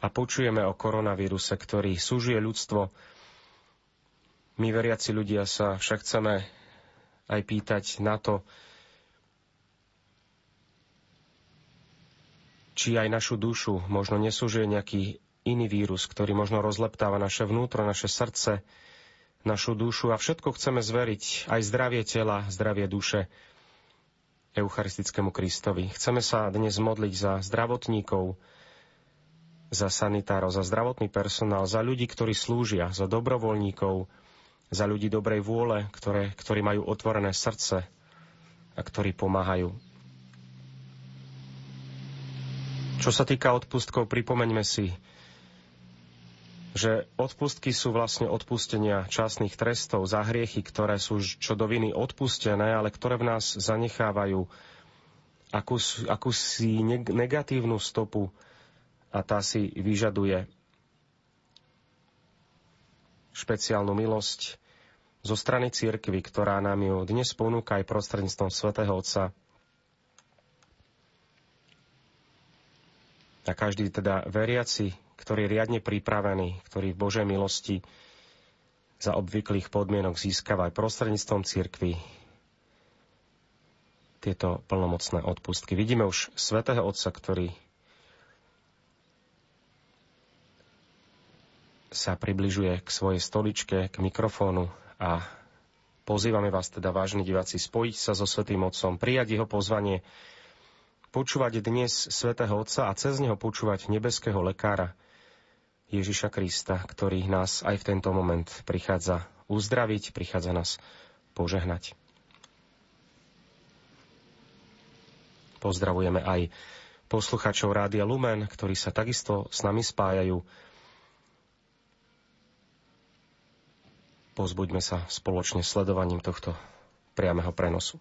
a počujeme o koronavíruse, ktorý súžuje ľudstvo. My veriaci ľudia sa však chceme aj pýtať na to, či aj našu dušu možno nesúžuje nejaký iný vírus, ktorý možno rozleptáva naše vnútro, naše srdce, našu dušu a všetko chceme zveriť, aj zdravie tela, zdravie duše, Eucharistickému Kristovi. Chceme sa dnes modliť za zdravotníkov, za sanitárov, za zdravotný personál, za ľudí, ktorí slúžia, za dobrovoľníkov, za ľudí dobrej vôle, ktoré, ktorí majú otvorené srdce a ktorí pomáhajú. Čo sa týka odpustkov, pripomeňme si, že odpustky sú vlastne odpustenia časných trestov za hriechy, ktoré sú čo do viny odpustené, ale ktoré v nás zanechávajú akúsi, akúsi negatívnu stopu a tá si vyžaduje špeciálnu milosť zo strany cirkvy, ktorá nám ju dnes ponúka aj prostredníctvom svätého Otca. A každý teda veriaci ktorý je riadne pripravený, ktorý v Božej milosti za obvyklých podmienok získava aj prostredníctvom cirkvy tieto plnomocné odpustky. Vidíme už svätého Otca, ktorý sa približuje k svojej stoličke, k mikrofónu a pozývame vás teda, vážni diváci, spojiť sa so Svetým Otcom, prijať jeho pozvanie, počúvať dnes Svetého Otca a cez neho počúvať nebeského lekára, Ježiša Krista, ktorý nás aj v tento moment prichádza uzdraviť, prichádza nás požehnať. Pozdravujeme aj posluchačov Rádia Lumen, ktorí sa takisto s nami spájajú. Pozbuďme sa spoločne sledovaním tohto priameho prenosu.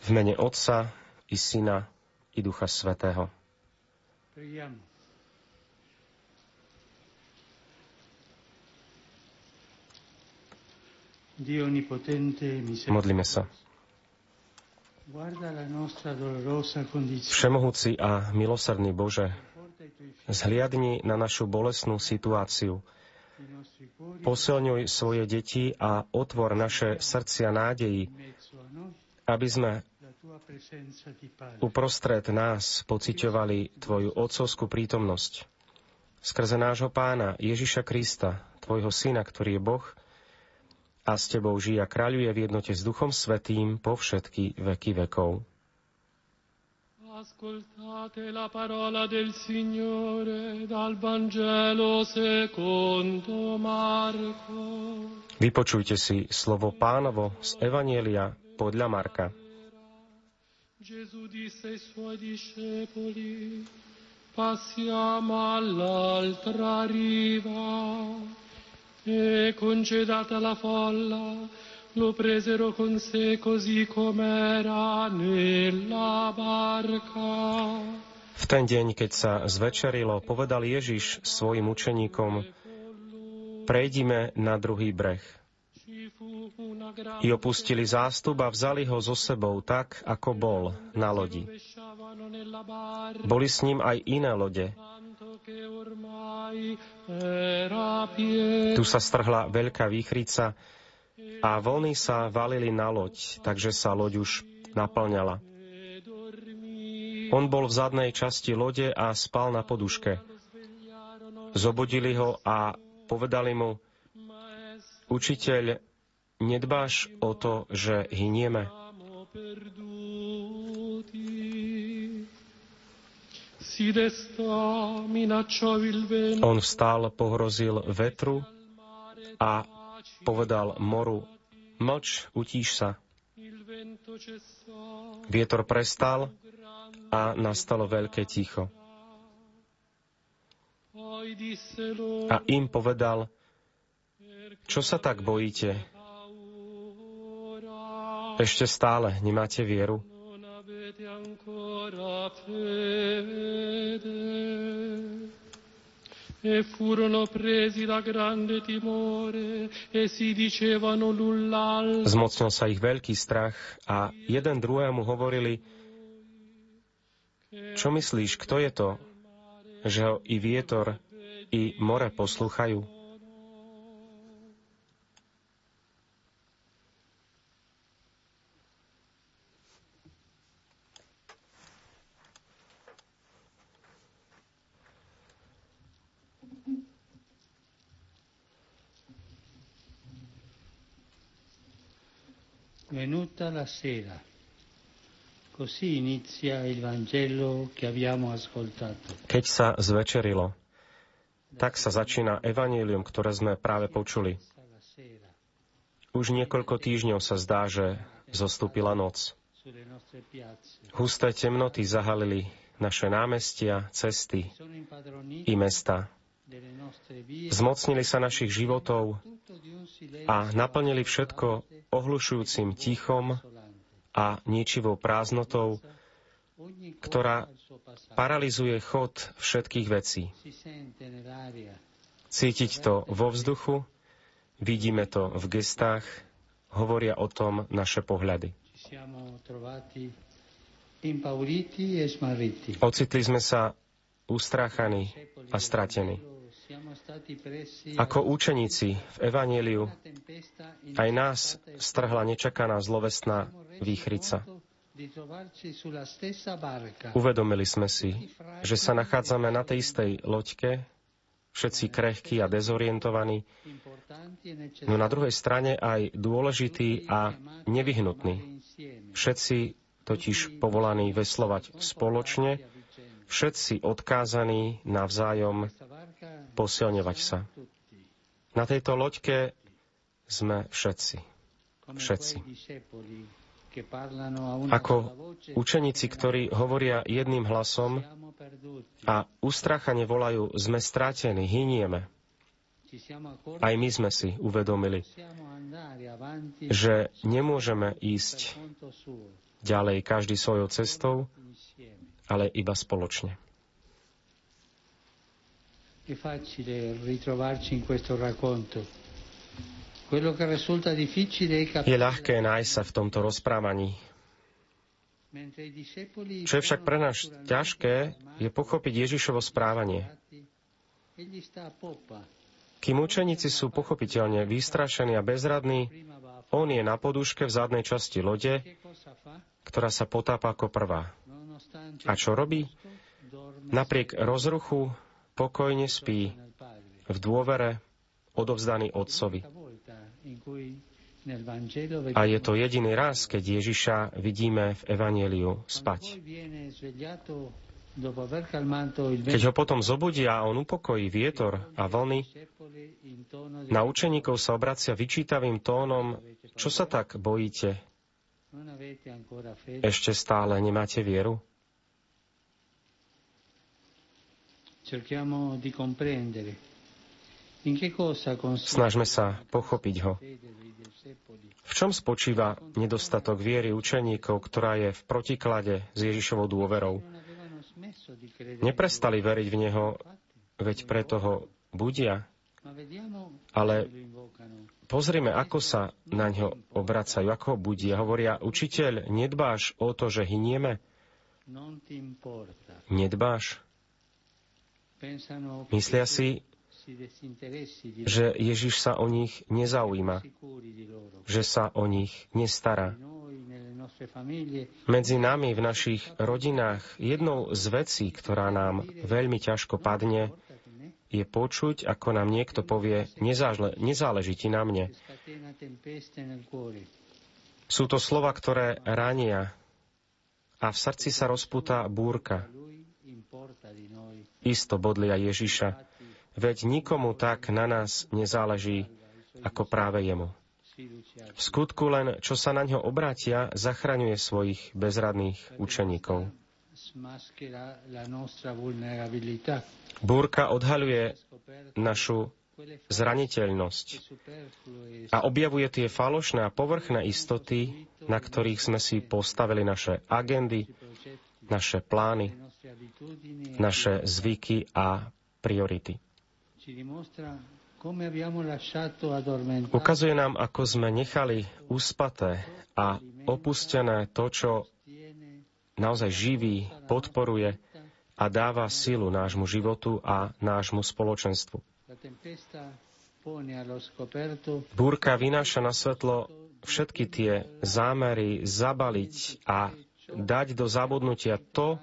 V mene Otca i Syna i Ducha Svetého. Modlíme sa. Všemohúci a milosrdný Bože, zhliadni na našu bolesnú situáciu, Posilňuj svoje deti a otvor naše srdcia nádejí, aby sme uprostred nás pociťovali Tvoju otcovskú prítomnosť. Skrze nášho pána Ježiša Krista, Tvojho syna, ktorý je Boh, a s Tebou žije a kráľuje v jednote s Duchom Svetým po všetky veky vekov. Ascoltate la parola del Signore dal Vangelo secondo Marco. Vypočujte si slovo pánovo z Evanielia podľa Marka. Gesù disse ai suoi discepoli, passiamo all'altra riva e concedata la folla, lo presero con sé così com'era nella barca. V ten deň, keď sa zvečerilo, povedal Ježiš svojim učeníkom, prejdime na druhý breh. I opustili zástup a vzali ho so sebou tak, ako bol na lodi. Boli s ním aj iné lode. Tu sa strhla veľká výchrica, a vlny sa valili na loď, takže sa loď už naplňala. On bol v zadnej časti lode a spal na poduške. Zobudili ho a povedali mu, učiteľ, nedbáš o to, že hynieme? On vstal, pohrozil vetru a povedal moru, mlč, utíš sa. Vietor prestal a nastalo veľké ticho. A im povedal, čo sa tak bojíte? Ešte stále nemáte vieru? E furono presi da grande timore e si dicevano. Zmocnil sa ich veľký strach a jeden druhému hovorili, čo myslíš, kto je to, že ho i vietor, i more poslúchajú? Venuta la sera. Così inizia il Vangelo che abbiamo ascoltato. Keď sa zvečerilo, tak sa začína evanílium, ktoré sme práve počuli. Už niekoľko týždňov sa zdá, že zostúpila noc. Husté temnoty zahalili naše námestia, cesty i mesta. Zmocnili sa našich životov a naplnili všetko ohlušujúcim tichom a ničivou prázdnotou, ktorá paralizuje chod všetkých vecí. Cítiť to vo vzduchu, vidíme to v gestách, hovoria o tom naše pohľady. Ocitli sme sa ustráchaní a stratení. Ako účeníci v Evangeliu aj nás strhla nečakaná zlovestná výchrica. Uvedomili sme si, že sa nachádzame na tej istej loďke, všetci krehkí a dezorientovaní, no na druhej strane aj dôležitý a nevyhnutný. Všetci totiž povolaní veslovať spoločne, všetci odkázaní navzájom posilňovať sa. Na tejto loďke sme všetci. Všetci. Ako učeníci, ktorí hovoria jedným hlasom a ustrachane volajú, sme strátení, hynieme. Aj my sme si uvedomili, že nemôžeme ísť ďalej každý svojou cestou, ale iba spoločne. È facile ritrovarci in questo racconto. Quello che risulta difficile è Je ľahké nájsť sa v tomto rozprávaní. Čo je však pre nás ťažké, je pochopiť Ježišovo správanie. Kým učeníci sú pochopiteľne vystrašení a bezradní, on je na poduške v zadnej časti lode, ktorá sa potápa ako prvá. A čo robí? Napriek rozruchu pokojne spí v dôvere odovzdaný Otcovi. A je to jediný raz, keď Ježiša vidíme v Evangeliu spať. Keď ho potom zobudia a on upokojí vietor a vlny, na učeníkov sa obracia vyčítavým tónom, čo sa tak bojíte? Ešte stále nemáte vieru? Snažme sa pochopiť ho. V čom spočíva nedostatok viery učeníkov, ktorá je v protiklade s Ježišovou dôverou? Neprestali veriť v Neho, veď preto ho budia. Ale pozrime, ako sa na ňo obracajú, ako ho budia. Hovoria, učiteľ, nedbáš o to, že hynieme? Nedbáš? Myslia si, že Ježiš sa o nich nezaujíma, že sa o nich nestará. Medzi nami v našich rodinách jednou z vecí, ktorá nám veľmi ťažko padne, je počuť, ako nám niekto povie, nezále, nezáleží ti na mne. Sú to slova, ktoré rania a v srdci sa rozputá búrka. Isto bodlia Ježiša, veď nikomu tak na nás nezáleží, ako práve jemu. V skutku len, čo sa na ňo obrátia, zachraňuje svojich bezradných učeníkov. Búrka odhaľuje našu zraniteľnosť a objavuje tie falošné a povrchné istoty, na ktorých sme si postavili naše agendy, naše plány, naše zvyky a priority. Ukazuje nám, ako sme nechali uspaté a opustené to, čo naozaj živí, podporuje a dáva silu nášmu životu a nášmu spoločenstvu. Búrka vynáša na svetlo všetky tie zámery zabaliť a dať do zabudnutia to,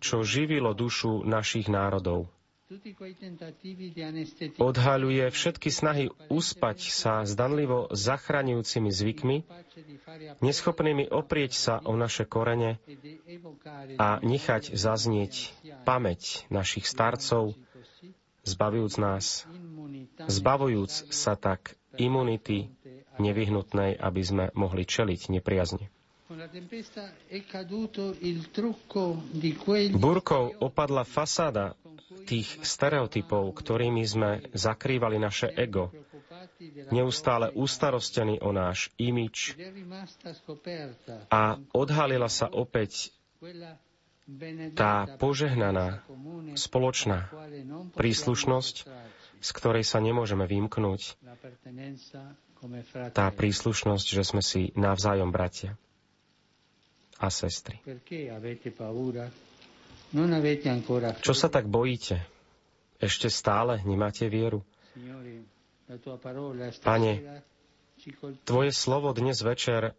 čo živilo dušu našich národov. Odhaľuje všetky snahy uspať sa zdanlivo zachraňujúcimi zvykmi, neschopnými oprieť sa o naše korene a nechať zaznieť pamäť našich starcov, zbavujúc nás, zbavujúc sa tak imunity nevyhnutnej, aby sme mohli čeliť nepriazne. Búrkou opadla fasáda tých stereotypov, ktorými sme zakrývali naše ego, neustále ustarostený o náš imič a odhalila sa opäť tá požehnaná spoločná príslušnosť, z ktorej sa nemôžeme vymknúť, tá príslušnosť, že sme si navzájom bratia a sestry. Čo sa tak bojíte? Ešte stále nemáte vieru? Pane, Tvoje slovo dnes večer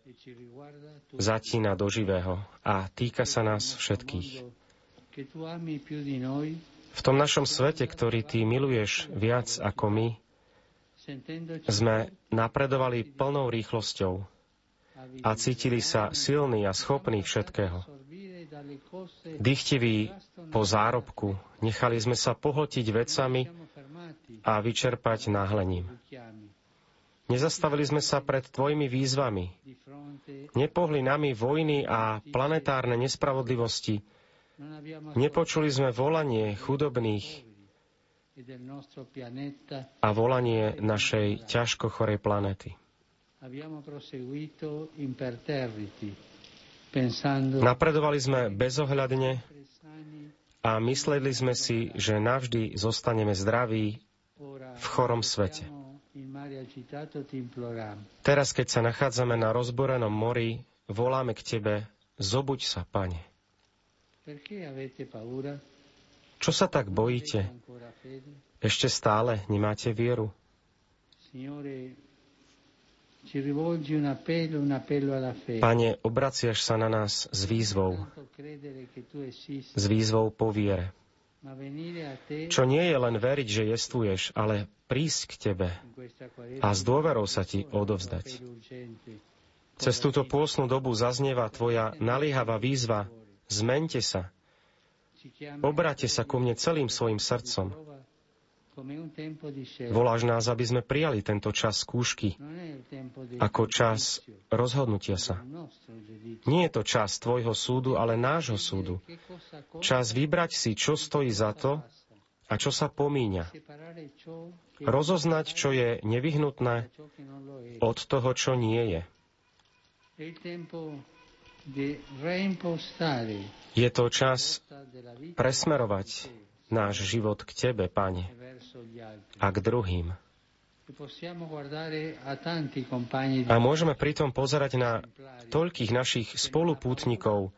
zatína do živého a týka sa nás všetkých. V tom našom svete, ktorý Ty miluješ viac ako my, sme napredovali plnou rýchlosťou a cítili sa silní a schopní všetkého. Dychtiví po zárobku, nechali sme sa pohltiť vecami a vyčerpať náhlením. Nezastavili sme sa pred tvojimi výzvami. Nepohli nami vojny a planetárne nespravodlivosti. Nepočuli sme volanie chudobných a volanie našej ťažko chorej planety. Napredovali sme bezohľadne a mysleli sme si, že navždy zostaneme zdraví v chorom svete. Teraz, keď sa nachádzame na rozborenom mori, voláme k Tebe, zobuď sa, Pane. Čo sa tak bojíte? Ešte stále nemáte vieru? Pane, obraciaš sa na nás s výzvou, s výzvou po viere. Čo nie je len veriť, že jestvuješ, ale prísť k Tebe a s dôverou sa Ti odovzdať. Cez túto pôsnu dobu zaznieva Tvoja naliehavá výzva Zmente sa. Obráte sa ku mne celým svojim srdcom. Voláš nás, aby sme prijali tento čas skúšky ako čas rozhodnutia sa. Nie je to čas tvojho súdu, ale nášho súdu. Čas vybrať si, čo stojí za to a čo sa pomíňa. Rozoznať, čo je nevyhnutné od toho, čo nie je. Je to čas presmerovať náš život k Tebe, Pane, a k druhým. A môžeme pritom pozerať na toľkých našich spolupútnikov,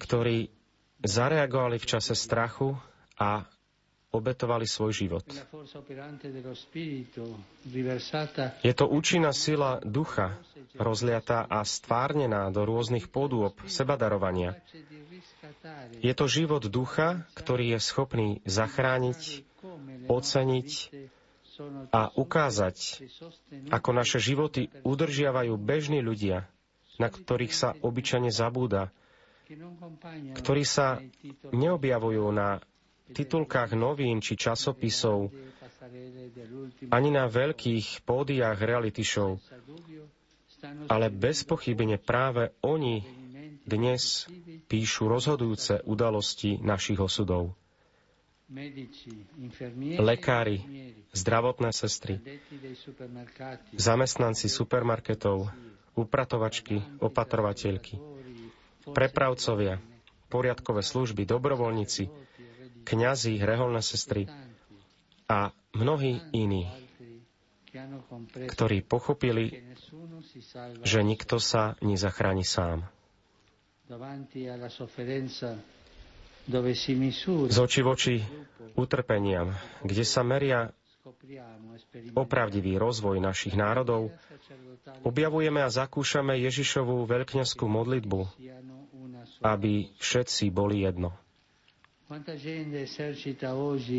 ktorí zareagovali v čase strachu a obetovali svoj život. Je to účinná sila ducha, rozliatá a stvárnená do rôznych podôb sebadarovania. Je to život ducha, ktorý je schopný zachrániť, oceniť a ukázať, ako naše životy udržiavajú bežní ľudia, na ktorých sa obyčajne zabúda, ktorí sa neobjavujú na titulkách novín či časopisov, ani na veľkých pódiách reality show. Ale bez pochybne práve oni dnes píšu rozhodujúce udalosti našich osudov. Lekári, zdravotné sestry, zamestnanci supermarketov, upratovačky, opatrovateľky, prepravcovia, poriadkové služby, dobrovoľníci, kňazi, reholné sestry, A mnohí iní, ktorí pochopili, že nikto sa nezachráni sám. Z oči v oči utrpeniam, kde sa meria opravdivý rozvoj našich národov, objavujeme a zakúšame Ježišovú veľkňaskú modlitbu, aby všetci boli jedno.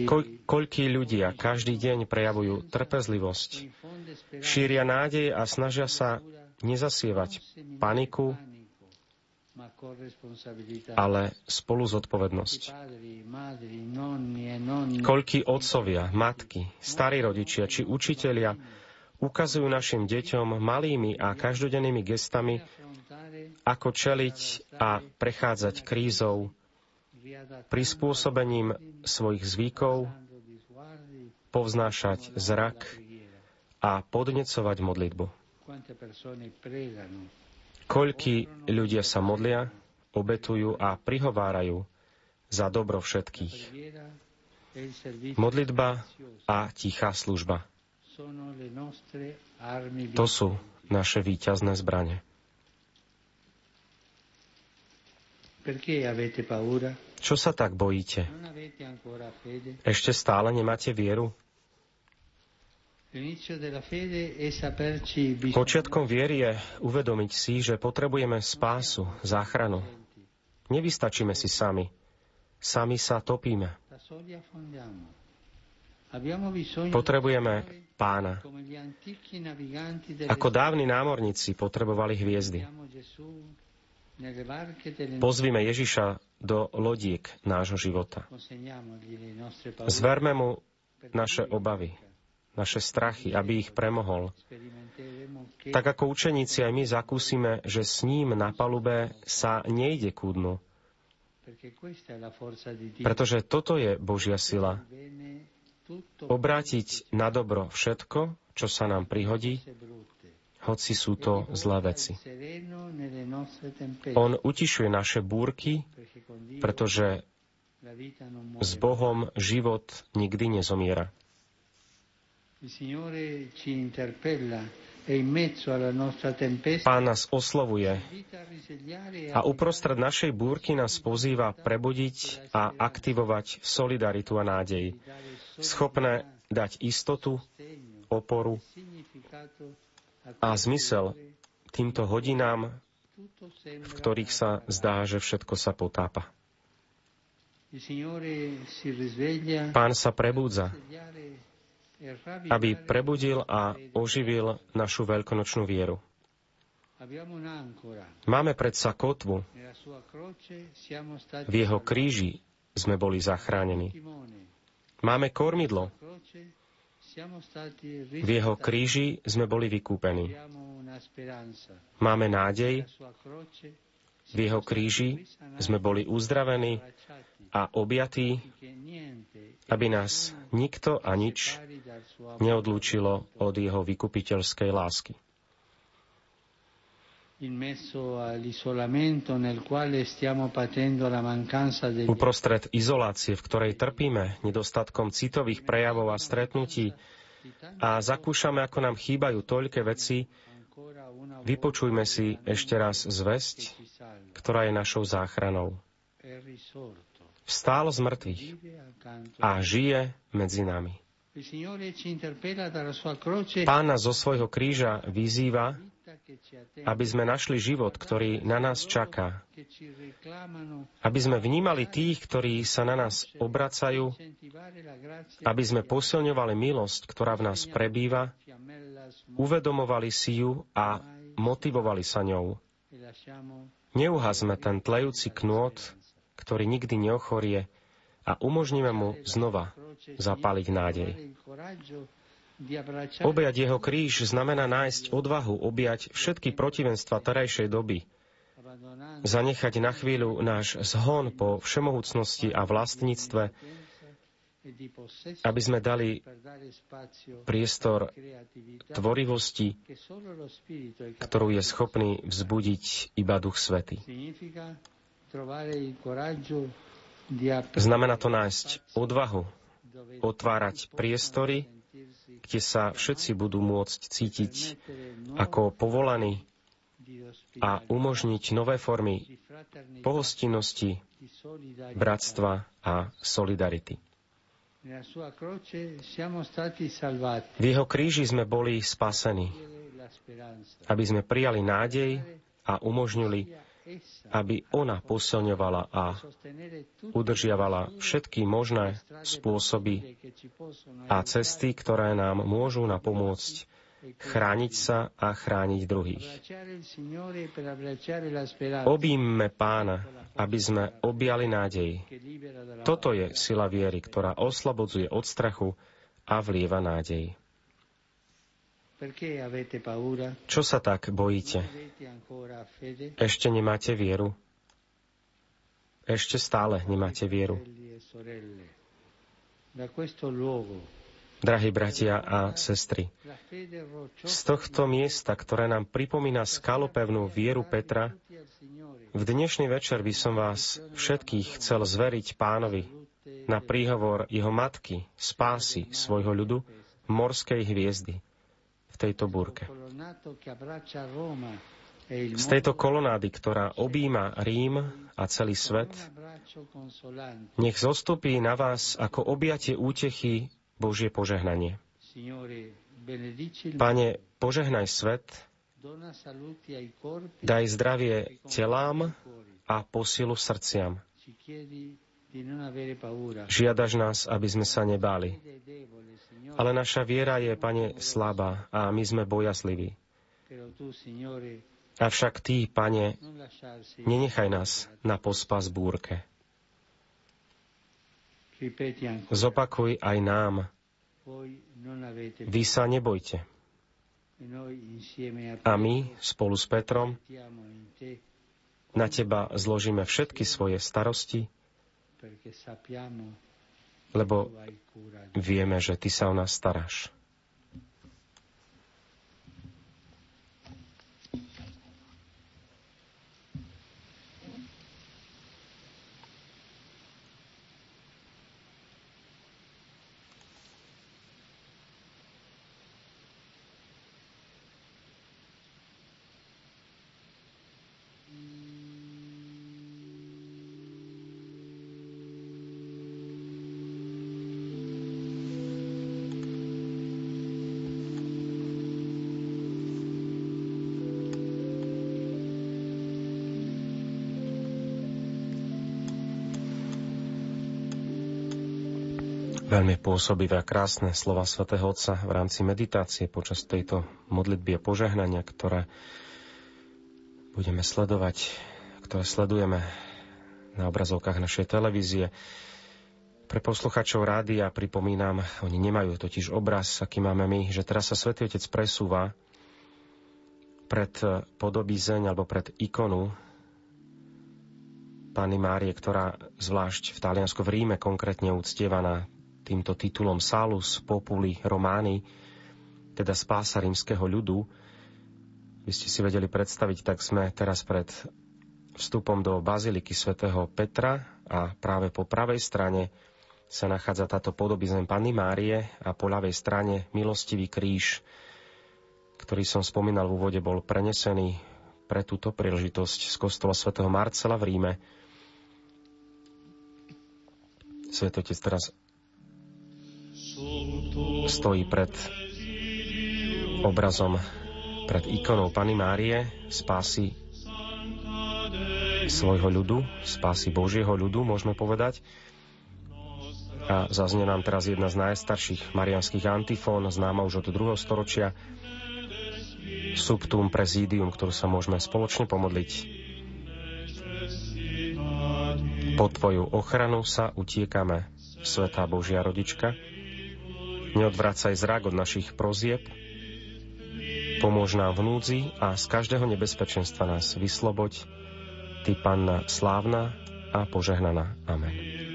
Ko- koľký ľudia každý deň prejavujú trpezlivosť, šíria nádej a snažia sa nezasievať paniku, ale spolu zodpovednosť. Koľký otcovia, matky, starí rodičia či učitelia ukazujú našim deťom malými a každodennými gestami, ako čeliť a prechádzať krízou, prispôsobením svojich zvykov, povznášať zrak a podnecovať modlitbu. Koľky ľudia sa modlia, obetujú a prihovárajú za dobro všetkých. Modlitba a tichá služba. To sú naše víťazné zbranie. Čo sa tak bojíte? Ešte stále nemáte vieru? Počiatkom viery je uvedomiť si, že potrebujeme spásu, záchranu. Nevystačíme si sami. Sami sa topíme. Potrebujeme pána. Ako dávni námorníci potrebovali hviezdy. Pozvime Ježiša do lodiek nášho života. Zverme mu naše obavy, naše strachy, aby ich premohol. Tak ako učeníci aj my zakúsime, že s ním na palube sa nejde ku dnu. Pretože toto je Božia sila. Obrátiť na dobro všetko, čo sa nám prihodí, hoci sú to zlé veci. On utišuje naše búrky, pretože s Bohom život nikdy nezomiera. Pán nás oslovuje a uprostred našej búrky nás pozýva prebudiť a aktivovať solidaritu a nádej, schopné dať istotu, oporu a zmysel týmto hodinám, v ktorých sa zdá, že všetko sa potápa. Pán sa prebúdza, aby prebudil a oživil našu veľkonočnú vieru. Máme predsa kotvu. V jeho kríži sme boli zachránení. Máme kormidlo. V jeho kríži sme boli vykúpení. Máme nádej. V jeho kríži sme boli uzdravení a objatí, aby nás nikto a nič neodlúčilo od jeho vykupiteľskej lásky. Uprostred izolácie, v ktorej trpíme nedostatkom citových prejavov a stretnutí a zakúšame, ako nám chýbajú toľké veci, vypočujme si ešte raz zväzť, ktorá je našou záchranou. Vstál z mŕtvych a žije medzi nami. Pán nás zo svojho kríža vyzýva, aby sme našli život, ktorý na nás čaká. Aby sme vnímali tých, ktorí sa na nás obracajú, aby sme posilňovali milosť, ktorá v nás prebýva, uvedomovali si ju a motivovali sa ňou. Neuhazme ten tlejúci knôt, ktorý nikdy neochorie a umožníme mu znova zapáliť nádej. Objať jeho kríž znamená nájsť odvahu objať všetky protivenstva terajšej doby, zanechať na chvíľu náš zhon po všemohúcnosti a vlastníctve, aby sme dali priestor tvorivosti, ktorú je schopný vzbudiť iba Duch Svety. Znamená to nájsť odvahu otvárať priestory, kde sa všetci budú môcť cítiť ako povolaní a umožniť nové formy pohostinnosti, bratstva a solidarity. V jeho kríži sme boli spasení, aby sme prijali nádej a umožnili, aby ona posilňovala a udržiavala všetky možné spôsoby a cesty, ktoré nám môžu napomôcť chrániť sa a chrániť druhých. Obíme pána, aby sme objali nádej. Toto je sila viery, ktorá oslobodzuje od strachu a vlieva nádej. Čo sa tak bojíte? Ešte nemáte vieru? Ešte stále nemáte vieru. Drahí bratia a sestry, z tohto miesta, ktoré nám pripomína skalopevnú vieru Petra, v dnešný večer by som vás všetkých chcel zveriť pánovi na príhovor jeho matky, spásy svojho ľudu, morskej hviezdy v tejto búrke. Z tejto kolonády, ktorá objíma Rím a celý svet, nech zostupí na vás ako objatie útechy Božie požehnanie. Pane, požehnaj svet, daj zdravie telám a posilu srdciam. Žiadaš nás, aby sme sa nebáli. Ale naša viera je, Pane, slabá a my sme bojazliví. Avšak Ty, Pane, nenechaj nás na pospas búrke. Zopakuj aj nám. Vy sa nebojte. A my spolu s Petrom na teba zložíme všetky svoje starosti, lebo vieme, že ty sa o nás staráš. Veľmi pôsobivé a krásne slova svätého Otca v rámci meditácie počas tejto modlitby a požehnania, ktoré budeme sledovať, ktoré sledujeme na obrazovkách našej televízie. Pre posluchačov rádia pripomínam, oni nemajú totiž obraz, aký máme my, že teraz sa Svetý Otec presúva pred podobízeň alebo pred ikonu Panny Márie, ktorá zvlášť v Taliansku v Ríme konkrétne uctievaná týmto titulom Salus Populi Romani, teda spása rímskeho ľudu. By ste si vedeli predstaviť, tak sme teraz pred vstupom do baziliky svätého Petra a práve po pravej strane sa nachádza táto podobizem Panny Márie a po ľavej strane milostivý kríž, ktorý som spomínal v úvode, bol prenesený pre túto príležitosť z kostola svätého Marcela v Ríme. Svetotec teraz stojí pred obrazom, pred ikonou Pany Márie, spásy svojho ľudu, spásy Božieho ľudu, môžeme povedať. A zaznie nám teraz jedna z najstarších marianských antifón, známa už od druhého storočia, Subtum Presidium, ktorú sa môžeme spoločne pomodliť. Pod Tvoju ochranu sa utiekame, Svetá Božia Rodička, Neodvracaj zrak od našich prozieb, pomôž nám v núdzi a z každého nebezpečenstva nás vysloboď, Ty, Panna slávna a požehnaná. Amen.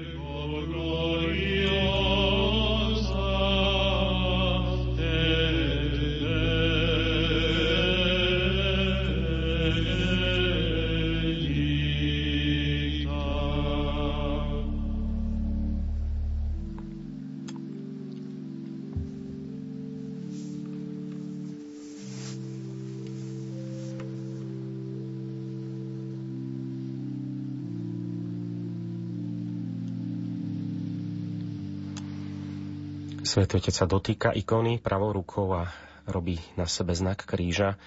Svetý Otec sa dotýka ikony pravou rukou a robí na sebe znak kríža.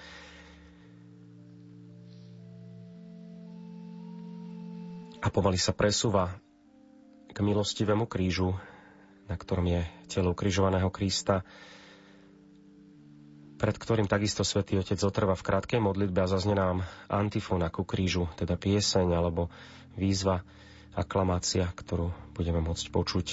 A pomaly sa presúva k milostivému krížu, na ktorom je telo ukrižovaného Krista, pred ktorým takisto svätý Otec zotrva v krátkej modlitbe a zazne nám antifóna ku krížu, teda pieseň alebo výzva, aklamácia, ktorú budeme môcť počuť.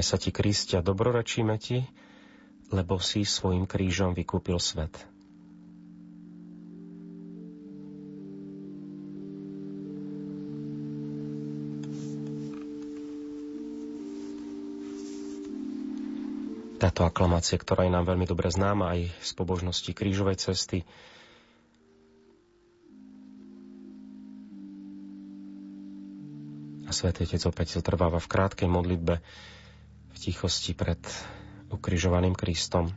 Klaneme sa ti, Kristia, dobrorečíme ti, lebo si svojim krížom vykúpil svet. Táto aklamácia, ktorá je nám veľmi dobre známa aj z pobožnosti krížovej cesty, a Svetý Otec opäť zotrváva v krátkej modlitbe tichosti pred ukrižovaným Kristom.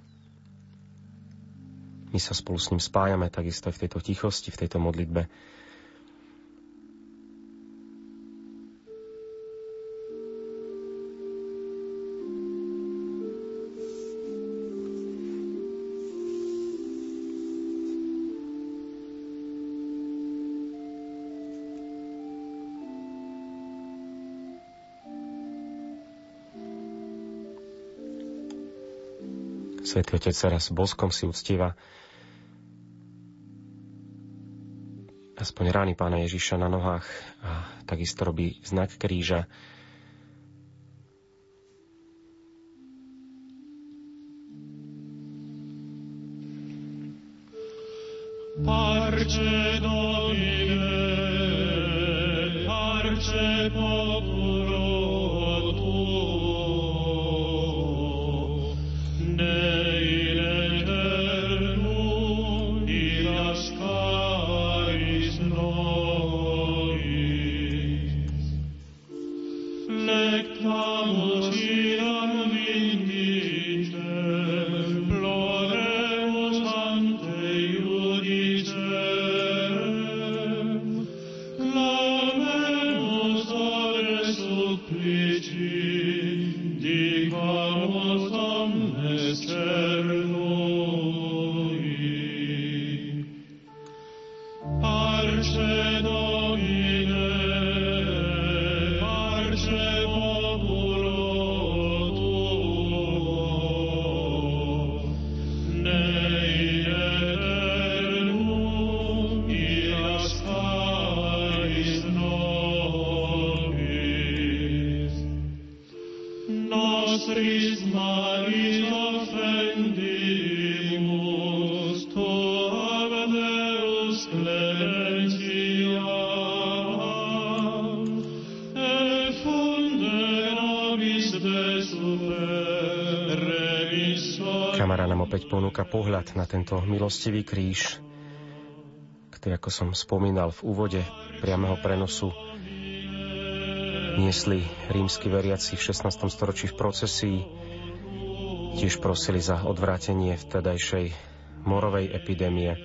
My sa spolu s ním spájame takisto aj v tejto tichosti, v tejto modlitbe. Svetý Otec teraz boskom si uctieva aspoň rány pána Ježiša na nohách a takisto robí znak kríža. Pohľad na tento milostivý kríž, ktorý, ako som spomínal v úvode priameho prenosu, niesli rímsky veriaci v 16. storočí v procesii, tiež prosili za odvrátenie vtedajšej morovej epidémie.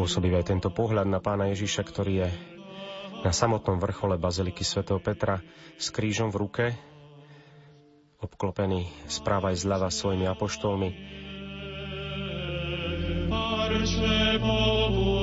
Pôsobí aj tento pohľad na pána Ježiša, ktorý je na samotnom vrchole Baziliky svätého Petra s krížom v ruke, obklopený správa aj zľava svojimi apoštolmi. Parce